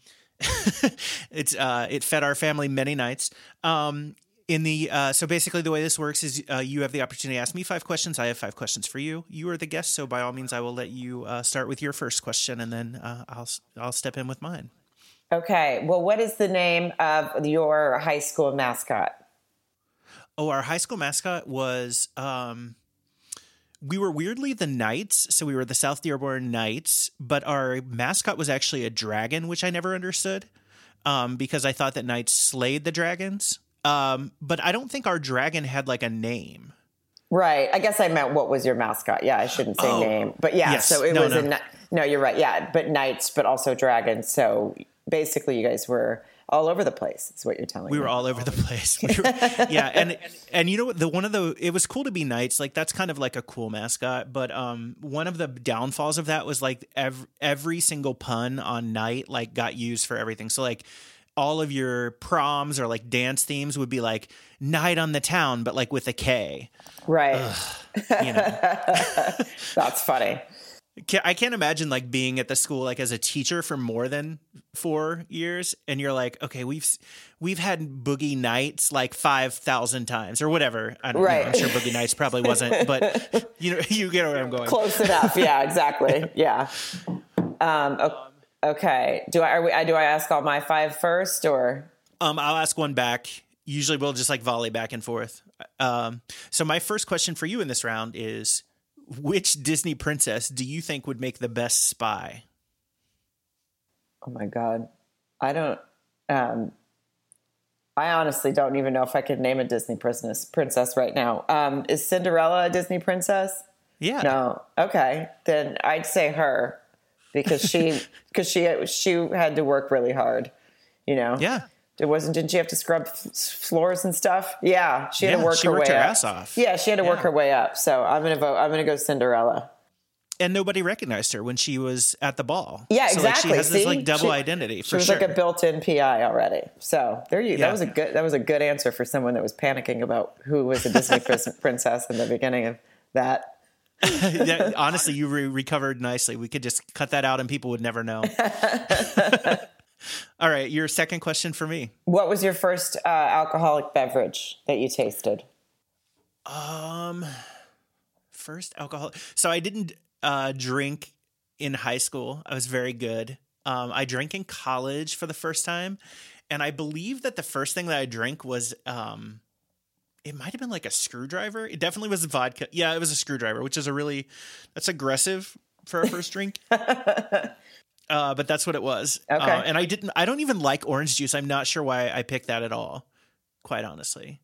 it's uh, it fed our family many nights. Um, in the uh, so basically the way this works is uh, you have the opportunity to ask me five questions. I have five questions for you. You are the guest, so by all means, I will let you uh, start with your first question, and then uh, I'll I'll step in with mine. Okay. Well, what is the name of your high school mascot? Oh, our high school mascot was um, we were weirdly the Knights, so we were the South Dearborn Knights, but our mascot was actually a dragon, which I never understood um, because I thought that Knights slayed the dragons. Um, but I don't think our dragon had like a name. Right. I guess I meant what was your mascot? Yeah, I shouldn't say oh, name, but yeah. Yes. So it no, was no. a no. You're right. Yeah, but knights, but also dragons. So basically, you guys were all over the place. Is what you're telling we me. We were all over the place. We were, yeah, and and you know what? The one of the it was cool to be knights. Like that's kind of like a cool mascot. But um, one of the downfalls of that was like every every single pun on knight like got used for everything. So like all of your proms or like dance themes would be like night on the town, but like with a K. right. You know, That's funny. Ca- I can't imagine like being at the school like as a teacher for more than four years, and you're like, okay, we've we've had Boogie Nights like five thousand times or whatever. I don't Right. know. I'm sure Boogie Nights probably wasn't, but you know, you get where I'm going. Close enough. Yeah, exactly. Yeah. Um, okay. Do I, are we, I do I ask all my five first or? Um, I'll ask one back. Usually, we'll just like volley back and forth. Um, so my first question for you in this round is: Which Disney princess do you think would make the best spy? Oh my God. I don't, um, I honestly don't even know if I could name a Disney princess princess right now. Um, is Cinderella a Disney princess? Yeah, No. Okay. Then I'd say her because she, because she, she had to work really hard, you know? yeah. It wasn't, didn't she have to scrub f- floors and stuff? Yeah. She had Yeah, to work she her way her up. off. Yeah. She had to work her way up. So I'm going to vote, I'm going to go Cinderella. and nobody recognized her when she was at the ball. Yeah, So, like, exactly. she has this See? like double She- identity She for was sure. like a built-in PI already. So there you. Yeah. That was a good. That was a good answer for someone that was panicking about who was a Disney princess in the beginning of that. Yeah, honestly, you re- recovered nicely. We could just cut that out, and people would never know. All right, your second question for me. What was your first uh, alcoholic beverage that you tasted? Um, first alcohol. So I didn't uh, drink in high school. I was very good. Um, I drank in college for the first time, and I believe that the first thing that I drank was um, it might have been like a screwdriver. It definitely was vodka. Yeah, it was a screwdriver, which is a really that's aggressive for a first drink. Uh, but that's what it was. Okay. Uh, and I didn't. I don't even like orange juice. I'm not sure why I picked that at all. Quite honestly.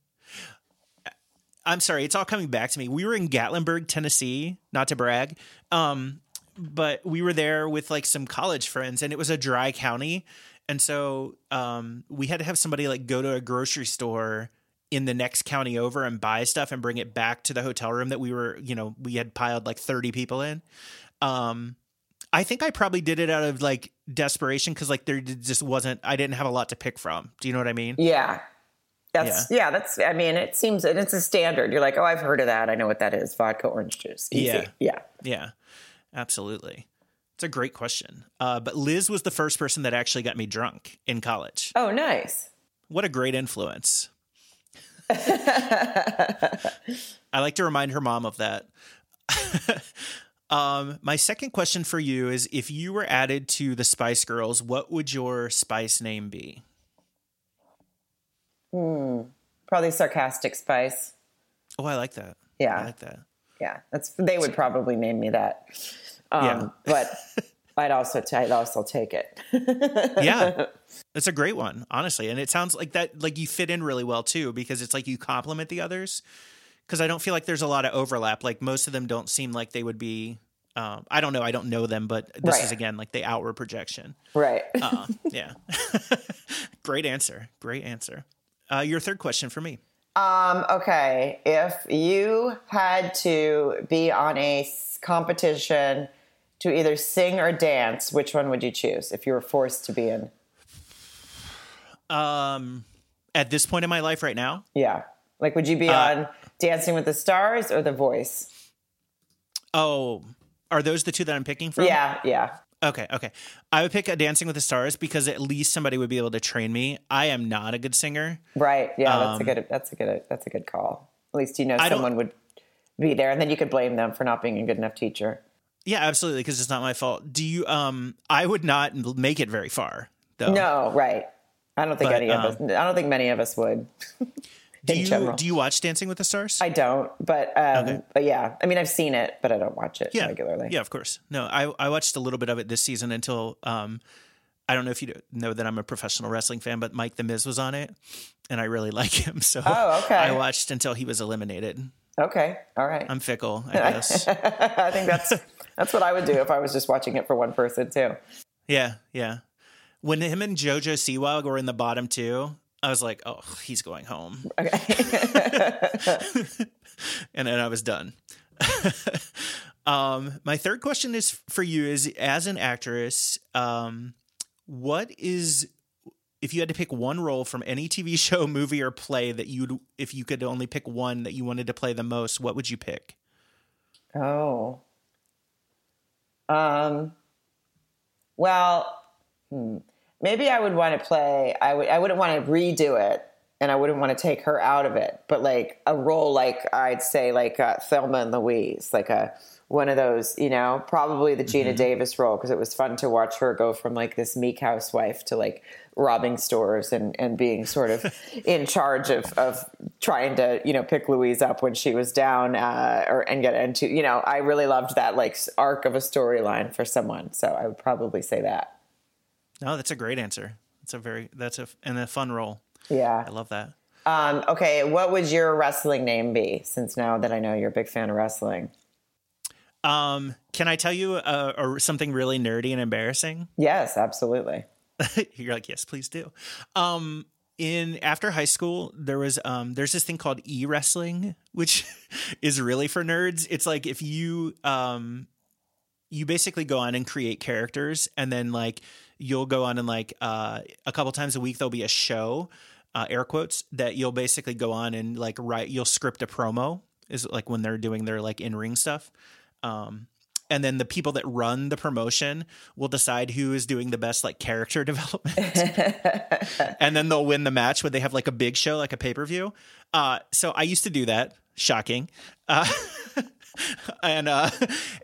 I'm sorry, it's all coming back to me. We were in Gatlinburg, Tennessee, not to brag. Um, but we were there with like some college friends and it was a dry county. And so um, we had to have somebody like go to a grocery store in the next county over and buy stuff and bring it back to the hotel room that we were, you know, we had piled like 30 people in. Um, I think I probably did it out of like desperation because like there just wasn't, I didn't have a lot to pick from. Do you know what I mean? Yeah. That's yeah. That's. I mean, it seems and it's a standard. You're like, oh, I've heard of that. I know what that is. Vodka orange juice. Easy. Yeah. Yeah. Yeah, absolutely. It's a great question. Uh, but Liz was the first person that actually got me drunk in college. Oh, nice. What a great influence. I like to remind her mom of that. um, my second question for you is if you were added to the Spice Girls, what would your spice name be? Hmm. Probably sarcastic spice. Oh, I like that. Yeah. I like that. Yeah, that's they would probably name me that. Um, Yeah. but I'd also t- I'd also take it. yeah it's a great one honestly and it sounds like that like you fit in really well too because it's like you complement the others because i don't feel like there's a lot of overlap like most of them don't seem like they would be um, i don't know i don't know them but this Right. is again like the outward projection right. uh, yeah great answer great answer uh, your third question for me Um, okay, if you had to be on a competition to either sing or dance, which one would you choose if you were forced to be in? um, at this point in my life right now Yeah. Like, would you be Uh, on Dancing with the Stars or The Voice? oh are those the two that i'm picking from Yeah, yeah. Okay, okay. I would pick a Dancing with the Stars because at least somebody would be able to train me. I am not a good singer. Right. Yeah, that's a Um, good that's a good that's a good call. At least you know I someone would be there and then you could blame them for not being a good enough teacher. Yeah, absolutely, because it's not my fault. Do you? Um, I would not make it very far, though. No, right. I don't think But, any of us um, I don't think many of us would. Do in you? general. Do you watch Dancing with the Stars? I don't, but um, Okay. but yeah, I mean, I've seen it, but I don't watch it yeah, regularly. Yeah, of course. No, I I watched a little bit of it this season until um, I don't know if you know that I'm a professional wrestling fan, but Mike the Miz was on it, and I really like him. So Oh, okay. I watched until he was eliminated. Okay, all right. I'm fickle, I guess. I think that's that's what I would do if I was just watching it for one person too. yeah, yeah. when him and JoJo Siwa were in the bottom two, I was like, oh, he's going home. Okay. and then I was done. um, my third question is for you: is as an actress, um, what is if you had to pick one role from any TV show, movie, or play that you'd if you could only pick one that you wanted to play the most, what would you pick? oh. Um. Well, hmm. Maybe I would want to play. I would. I wouldn't want to redo it, and I wouldn't want to take her out of it. But like a role, like I'd say, like uh, Thelma and Louise, like a one of those, you know, probably the Geena Davis role because it was fun to watch her go from like this meek housewife to like robbing stores and, and being sort of in charge of, of trying to, you know, pick Louise up when she was down uh, or and get into, you know, I really loved that like arc of a storyline for someone. So I would probably say that. No, that's a great answer. That's a very that's a and a fun role. Yeah. I love that. Um, okay. What would your wrestling name be since now that I know you're a big fan of wrestling? Um, can I tell you uh, or something really nerdy and embarrassing? Yes, absolutely. You're like, yes, please do. Um, in after high school, there was um, there's this thing called e wrestling, which is really for nerds. It's like if you um, you basically go on and create characters, and then like you'll go on and like uh, a couple times a week there'll be a show, uh, air quotes, that you'll basically go on and like write. You'll script a promo is like when they're doing their like in ring stuff. Um, and then the people that run the promotion will decide who is doing the best like character development and then they'll win the match when they have like a big show like a pay-per-view uh, so i used to do that shocking uh, and uh,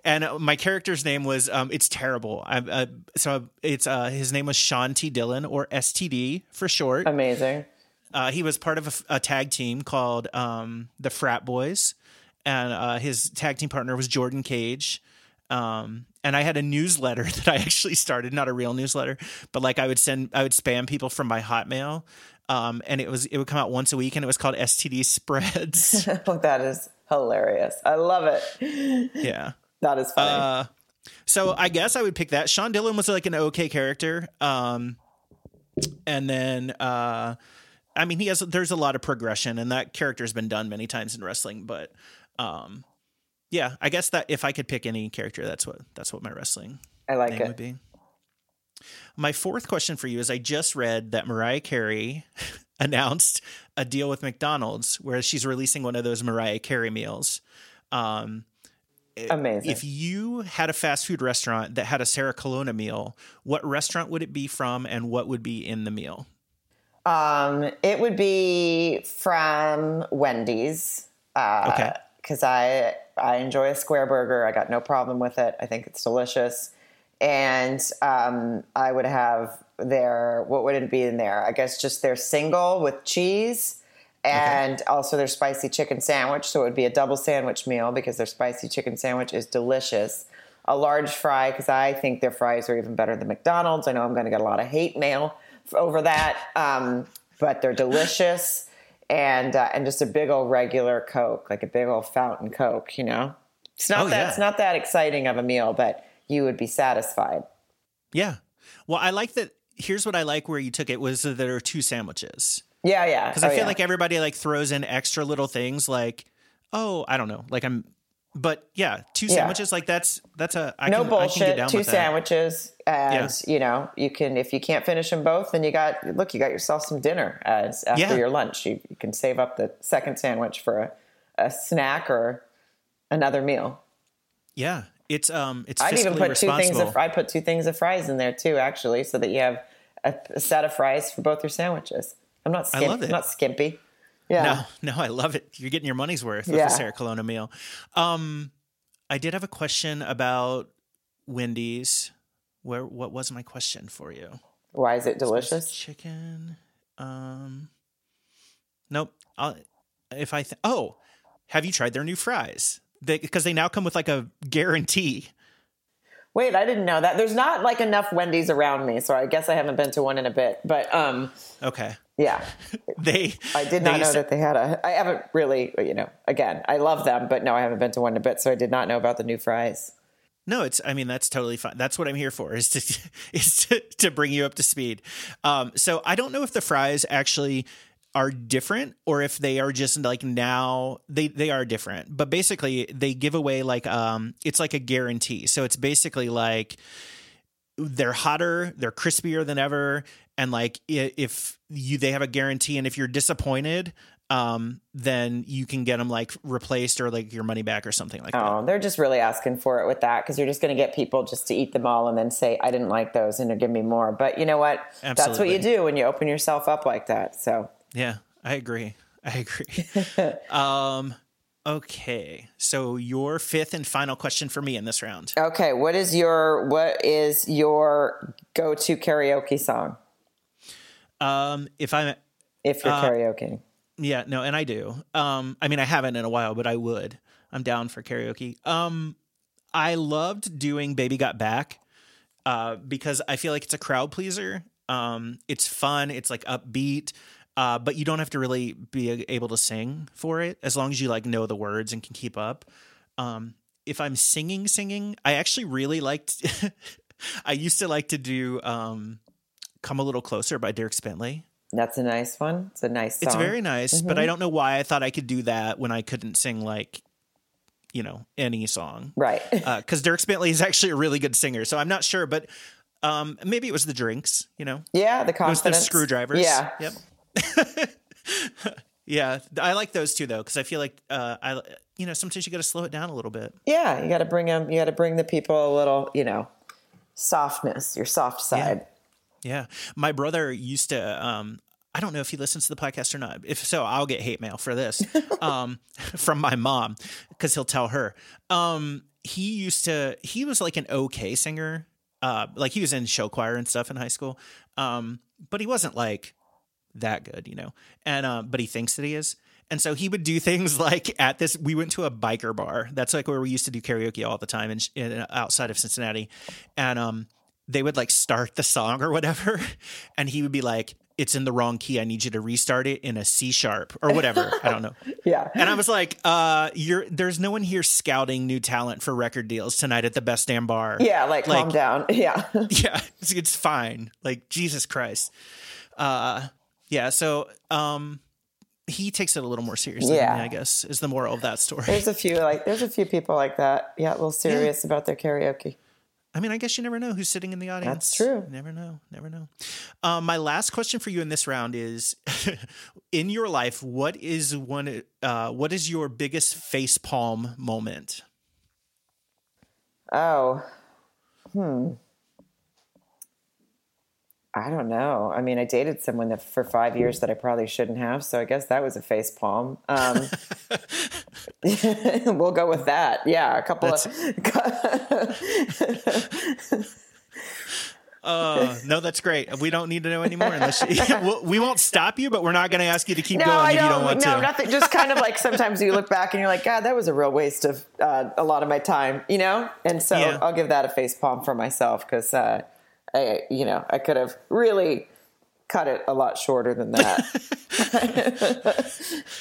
and my character's name was um, it's terrible I, uh, so it's uh, his name was sean t dillon or std for short Amazing. uh, he was part of a tag team called um, the Frat Boys, and uh, his tag team partner was Jordan Cage. Um, and I had a newsletter that I actually started, not a real newsletter, but like I would send, I would spam people from my Hotmail, um, and it was it would come out once a week, and it was called STD Spreads. Oh, that is hilarious. I love it. yeah. That is funny. Uh, so I guess I would pick that. Sean Dillon was like an okay character. Um, and then, uh, I mean, he has, there's a lot of progression and that character's been done many times in wrestling, but, um, yeah, I guess that if I could pick any character, that's what, that's what my wrestling I like it. would be. My fourth question for you is I just read that Mariah Carey announced a deal with McDonald's where she's releasing one of those Mariah Carey meals. Um, Amazing. if you had a fast food restaurant that had a Sarah Colonna meal, what restaurant would it be from and what would be in the meal? Um, it would be from Wendy's. Uh, Okay. Because I I enjoy a square burger. I got no problem with it. I think it's delicious. And um, I would have their what would it be in there? I guess just their single with cheese. And also their spicy chicken sandwich. So it would be a double sandwich meal because their spicy chicken sandwich is delicious. A large fry because I think their fries are even better than McDonald's. I know I'm going to get a lot of hate mail over that, um, but they're delicious. And uh, and just a big old regular Coke, like a big old fountain Coke. You know, it's not Oh, that yeah. it's not that exciting of a meal, but you would be satisfied. Yeah. Well, I like that. Here's what I like where you took it was that there are two sandwiches. Yeah, yeah. Because Oh, I feel yeah. like everybody like throws in extra little things like, oh, I don't know, like I'm, but yeah, two Yeah. sandwiches like that's that's a I no can, I can get bullshit. down Two with that. sandwiches, and you know you can if you can't finish them both, then you got look. You got yourself some dinner as after Yeah. your lunch. You, you can save up the second sandwich for a, a snack or another meal. Yeah, it's um, it's I'd even put two things. Of, I'd put two things of fries in there too, actually, so that you have a, a set of fries for both your sandwiches. I'm not. Skimp, love it. I'm not skimpy. Yeah. No, no, I love it. You're getting your money's worth with Yeah. the Sarah Colonna meal. Um, I did have a question about Wendy's. Where what was my question for you? Why is it delicious? Chicken. Um, nope. I'll, if I th- oh, have you tried their new fries? Because they, now come with like a guarantee. Wait, I didn't know that. There's not like enough Wendy's around me, so I guess I haven't been to one in a bit. But um, Okay, yeah, they. I did not know sa- that they had a. I haven't really, you know. Again, I love them, but no, I haven't been to one in a bit, so I did not know about the new fries. No, it's. I mean, that's totally fine. That's what I'm here for. Is to is to, to bring you up to speed. Um, so I don't know if the fries actually are different or if they are just like now they they are different. But basically, they give away like um, it's like a guarantee. So it's basically like they're hotter, they're crispier than ever, and like if you they have a guarantee, and if you're disappointed, um, then you can get them like replaced or like your money back or something like oh, that. Oh, they're just really asking for it with that because you're just going to get people just to eat them all and then say, I didn't like those and they're give me more. But you know what? Absolutely. That's what you do when you open yourself up like that. So, yeah, I agree. I agree. um, okay. So your fifth and final question for me in this round. Okay. What is your, what is your go-to karaoke song? Um, if I'm, if you're uh, karaoke yeah, no, and I do. Um, I mean, I haven't in a while, but I would. I'm down for karaoke. Um, I loved doing "Baby Got Back" uh, because I feel like it's a crowd pleaser. Um, it's fun. It's like upbeat. Uh, but you don't have to really be able to sing for it as long as you like know the words and can keep up. Um, if I'm singing, singing, I actually really liked. I used to like to do um, "Come a Little Closer" by Dierks Bentley. That's a nice one. It's a nice song. It's very nice, mm-hmm. but I don't know why I thought I could do that when I couldn't sing like, you know, any song. Right. Because uh, Dierks Bentley is actually a really good singer. So I'm not sure, but um, maybe it was the drinks, you know? Yeah, the confidence. It was the screwdrivers. Yeah. Yep. yeah. I like those too, though, because I feel like, uh, I, you know, sometimes you got to slow it down a little bit. Yeah. You got to bring them, you got to bring the people a little, you know, softness, your soft side. Yeah. Yeah. My brother used to, um, I don't know if he listens to the podcast or not. If so, I'll get hate mail for this um, from my mom because he'll tell her. Um, he used to, he was like an okay singer. Uh, like he was in show choir and stuff in high school. Um, but he wasn't like that good, you know. And, uh, but he thinks that he is. And so he would do things like at this, we went to a biker bar. That's like where we used to do karaoke all the time in, in outside of Cincinnati. And, um, they would like start the song or whatever, and he would be like, "It's in the wrong key. I need you to restart it in a C sharp or whatever." I don't know. Yeah. And I was like, "Uh, you're there's no one here scouting new talent for record deals tonight at the Best Damn Bar." Yeah, like, like calm down. Yeah. yeah, it's, it's fine. Like Jesus Christ. Uh, yeah. So, um, he takes it a little more seriously. Yeah, me, I guess is the moral of that story. There's a few like there's a few people like that. Yeah, a little serious yeah. about their karaoke. I mean, I guess you never know who's sitting in the audience. That's true. Never know. Never know. Um, my last question for you in this round is: In your life, what is one? Uh, what is your biggest face palm moment? Oh, hmm. I don't know. I mean, I dated someone that for five years that I probably shouldn't have, so I guess that was a face palm. Um, we'll go with that. Yeah, a couple that's... of. Uh, no, that's great. We don't need to know anymore unless you, we won't stop you, but we're not going to ask you to keep no, going if you don't want no, to. No, nothing. Just kind of like sometimes you look back and you're like, God, that was a real waste of uh, a lot of my time, you know. And so yeah. I'll give that a face palm for myself because uh, I, you know, I could have really cut it a lot shorter than that.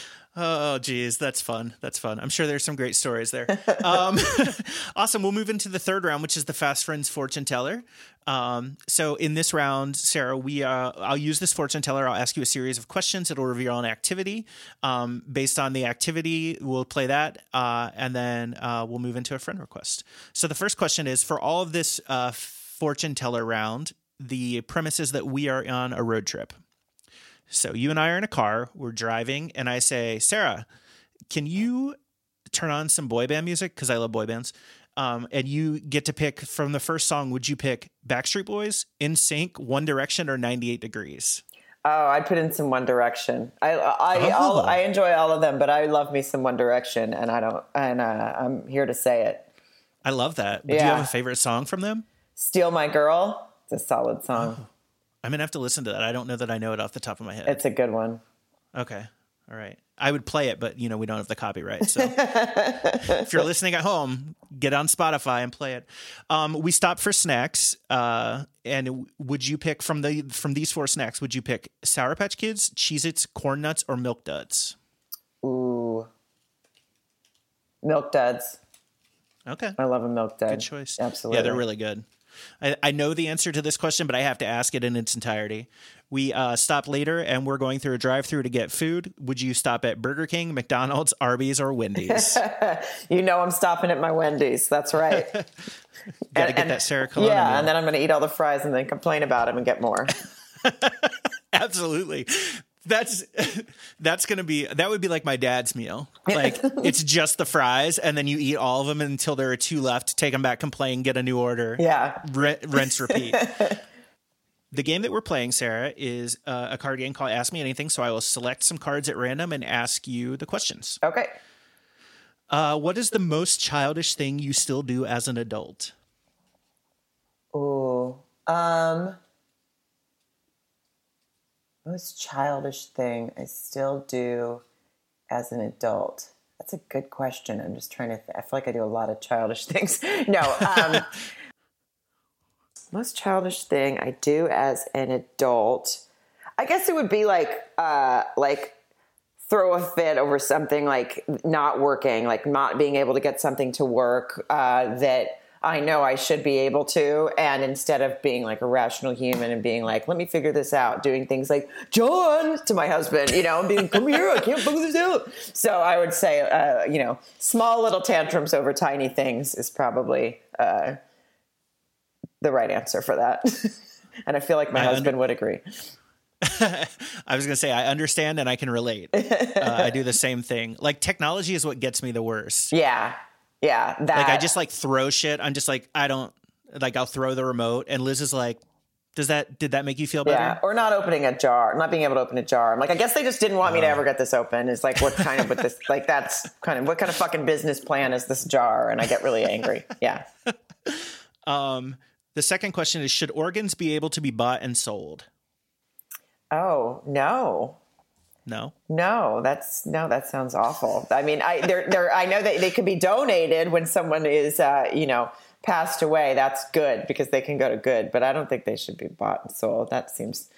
oh, geez, that's fun. That's fun. I'm sure there's some great stories there. Um, awesome. We'll move into the third round, which is the Fast Friends fortune teller. Um, so in this round, Sarah, we uh, I'll use this fortune teller. I'll ask you a series of questions. It'll reveal an activity. Um, based on the activity, we'll play that, uh, and then uh, we'll move into a friend request. So the first question is for all of this uh, fortune teller round, the premise is that we are on a road trip. So you and I are in a car, we're driving, and I say, Sarah, can you turn on some boy band music? Because I love boy bands. Um, and you get to pick from the first song. Would you pick Backstreet Boys, NSYNC, One Direction, or 98 Degrees? Oh, I'd put in some One Direction. I I oh. I enjoy all of them, but I love me some One Direction, and I don't. And uh, I'm here to say it. I love that. But yeah. Do you have a favorite song from them? Steal My Girl. It's a solid song. Oh, I'm gonna have to listen to that. I don't know that I know it off the top of my head. It's a good one. Okay. All right. I would play it, but you know we don't have the copyright. So if you're listening at home, get on Spotify and play it. Um, we stopped for snacks, uh, and would you pick from the from these four snacks? Would you pick Sour Patch Kids, Cheez-Its, Corn Nuts, or Milk Duds? Ooh, Milk Duds. Okay. I love a milk dud. Good choice. Absolutely. Yeah, they're really good. I, I know the answer to this question, but I have to ask it in its entirety. We uh, stop later and we're going through a drive through to get food. Would you stop at Burger King, McDonald's, Arby's, or Wendy's? You know I'm stopping at my Wendy's. That's right. Got to get that Sarah Colonna Yeah, meal. and then I'm going to eat all the fries and then complain about them and get more. Absolutely. That's that's gonna be that would be like my dad's meal. Like it's just the fries, and then you eat all of them until there are two left. Take them back, complain, get a new order. Yeah. Re- rinse, repeat. the game that we're playing, Sarah, is uh, a card game called Ask Me Anything. So I will select some cards at random and ask you the questions. Okay. Uh, what is the most childish thing you still do as an adult? Ooh. Um most childish thing I still do as an adult. That's a good question. I'm just trying to th- I feel like I do a lot of childish things. no, um most childish thing I do as an adult. I guess it would be like uh like throw a fit over something like not working, like not being able to get something to work uh, that I know I should be able to. And instead of being like a rational human and being like, let me figure this out, doing things like, Jon, to my husband, you know, and being, come here, I can't figure this out. So I would say, uh, you know, small little tantrums over tiny things is probably uh, the right answer for that. and I feel like my I husband under- would agree. I was going to say, I understand and I can relate. Uh, I do the same thing. Like, technology is what gets me the worst. Yeah. Yeah. That, Like, I just like throw shit. I'm just like, I don't, like, I'll throw the remote. And Liz is like, does that, did that make you feel better? Yeah, or not opening a jar, not being able to open a jar. I'm like, I guess they just didn't want me to ever get this open. Is like, what kind of with this? Like, that's kind of what kind of fucking business plan is this jar? And I get really angry. Yeah. Um, the second question is Should organs be able to be bought and sold? Oh no, No. no, that's no, that sounds awful. I mean, I they're, they're I know that they could be donated when someone is, uh, you know, passed away. That's good because they can go to good. But I don't think they should be bought and sold. That seems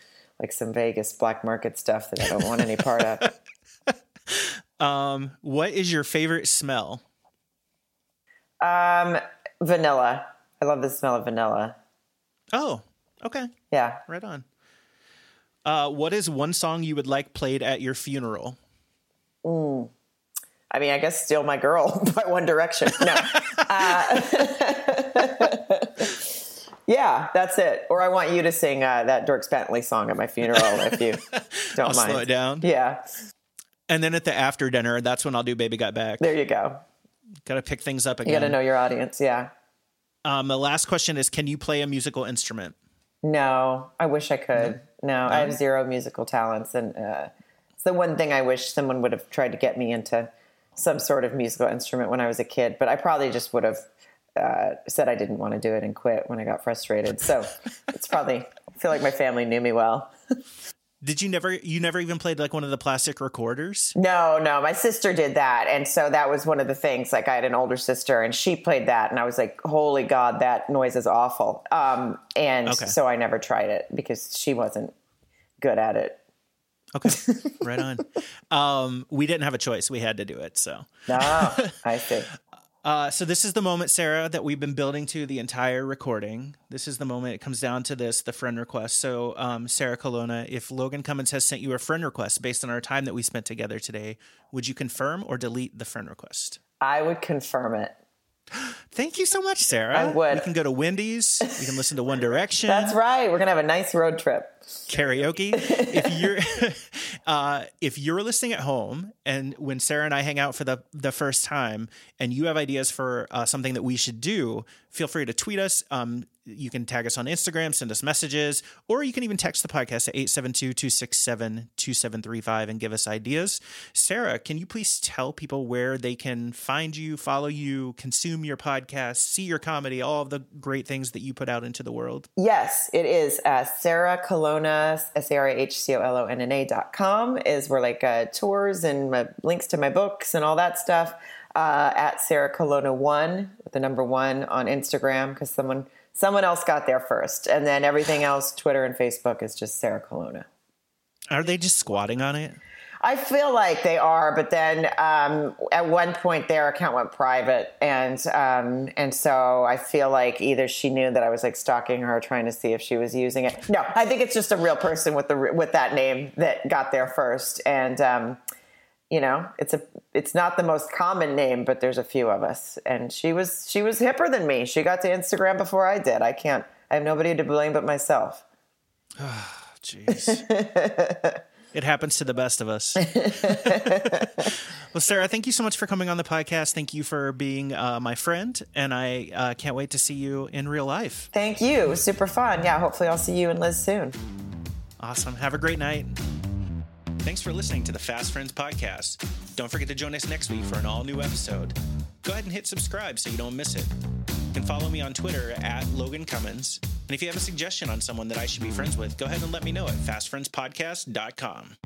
like some Vegas black market stuff that I don't want any part of. Um, what is your favorite smell? Um, vanilla. I love the smell of vanilla. Oh, okay. Yeah. Right on. Uh, what is one song you would like played at your funeral? I mean, I guess "Steal My Girl" by One Direction. No, uh, yeah, that's it. Or I want you to sing uh, that Dierks Bentley song at my funeral if you don't I'll mind. slow it down. Yeah, And then at the after dinner, that's when I'll do Baby Got Back. there you go. Got to pick things up again. You got to know your audience. Yeah. Um, the last question is Can you play a musical instrument? No, I wish I could. No, I have zero musical talents, and uh, it's the one thing I wish someone would have tried to get me into some sort of musical instrument when I was a kid. But I probably just would have uh, said I didn't want to do it and quit when I got frustrated. So it's probably I feel like my family knew me well. Did you never, you never even played like one of the plastic recorders? No, no, my sister did that, and so that was one of the things. Like I had an older sister, and she played that, and I was like, "Holy God, that noise is awful." Um, and Okay. so I never tried it because she wasn't good at it. Okay, right on. Um, we didn't have a choice; we had to do it. So, No, I see. Uh, so this is the moment, Sarah, that we've been building to the entire recording. This is the moment. It comes down to this: the friend request. So, um, Sarah Colonna, if Logan Cummins has sent you a friend request based on our time that we spent together today, would you confirm or delete the friend request? I would confirm it. Thank you so much, Sarah. I would. We can go to Wendy's. We can listen to One Direction. That's right. We're gonna have a nice road trip. karaoke. if you're uh, if you're listening at home and when Sarah and I hang out for the the first time and you have ideas for uh, something that we should do, feel free to tweet us. Um, you can tag us on Instagram, send us messages, or you can even text the podcast at 872-267-2735 and give us ideas. Sarah, can you please tell people where they can find you, follow you, consume your podcast, see your comedy, all of the great things that you put out into the world? Yes, it is. Uh, Sarah Colonna, S A R A H C O L O N N A dot com is where like uh, tours and my, links to my books and all that stuff. Uh, at Sarah Colonna one the number one on Instagram because someone someone else got there first, and then everything else, Twitter and Facebook, is just Sarah Colonna. Are they just squatting on it? I feel like they are, but then um, at one point their account went private, and um, and so I feel like either she knew that I was like stalking her, trying to see if she was using it. No, I think it's just a real person with the with that name that got there first, and um, you know, it's a it's not the most common name, but there's a few of us, and she was she was hipper than me. She got to Instagram before I did. I can't. I have nobody to blame but myself. Jeez. It happens to the best of us. well, Sarah, thank you so much for coming on the podcast. Thank you for being uh, my friend, and I uh, can't wait to see you in real life. Thank you. Super fun. Yeah, hopefully I'll see you and Liz soon. Awesome. Have a great night. Thanks for listening to the Fast Friends podcast. Don't forget to join us next week for an all new episode. Go ahead and hit subscribe so you don't miss it. You can follow me on Twitter at Logan Cummins. And if you have a suggestion on someone that I should be friends with, go ahead and let me know at fastfriendspodcast.com.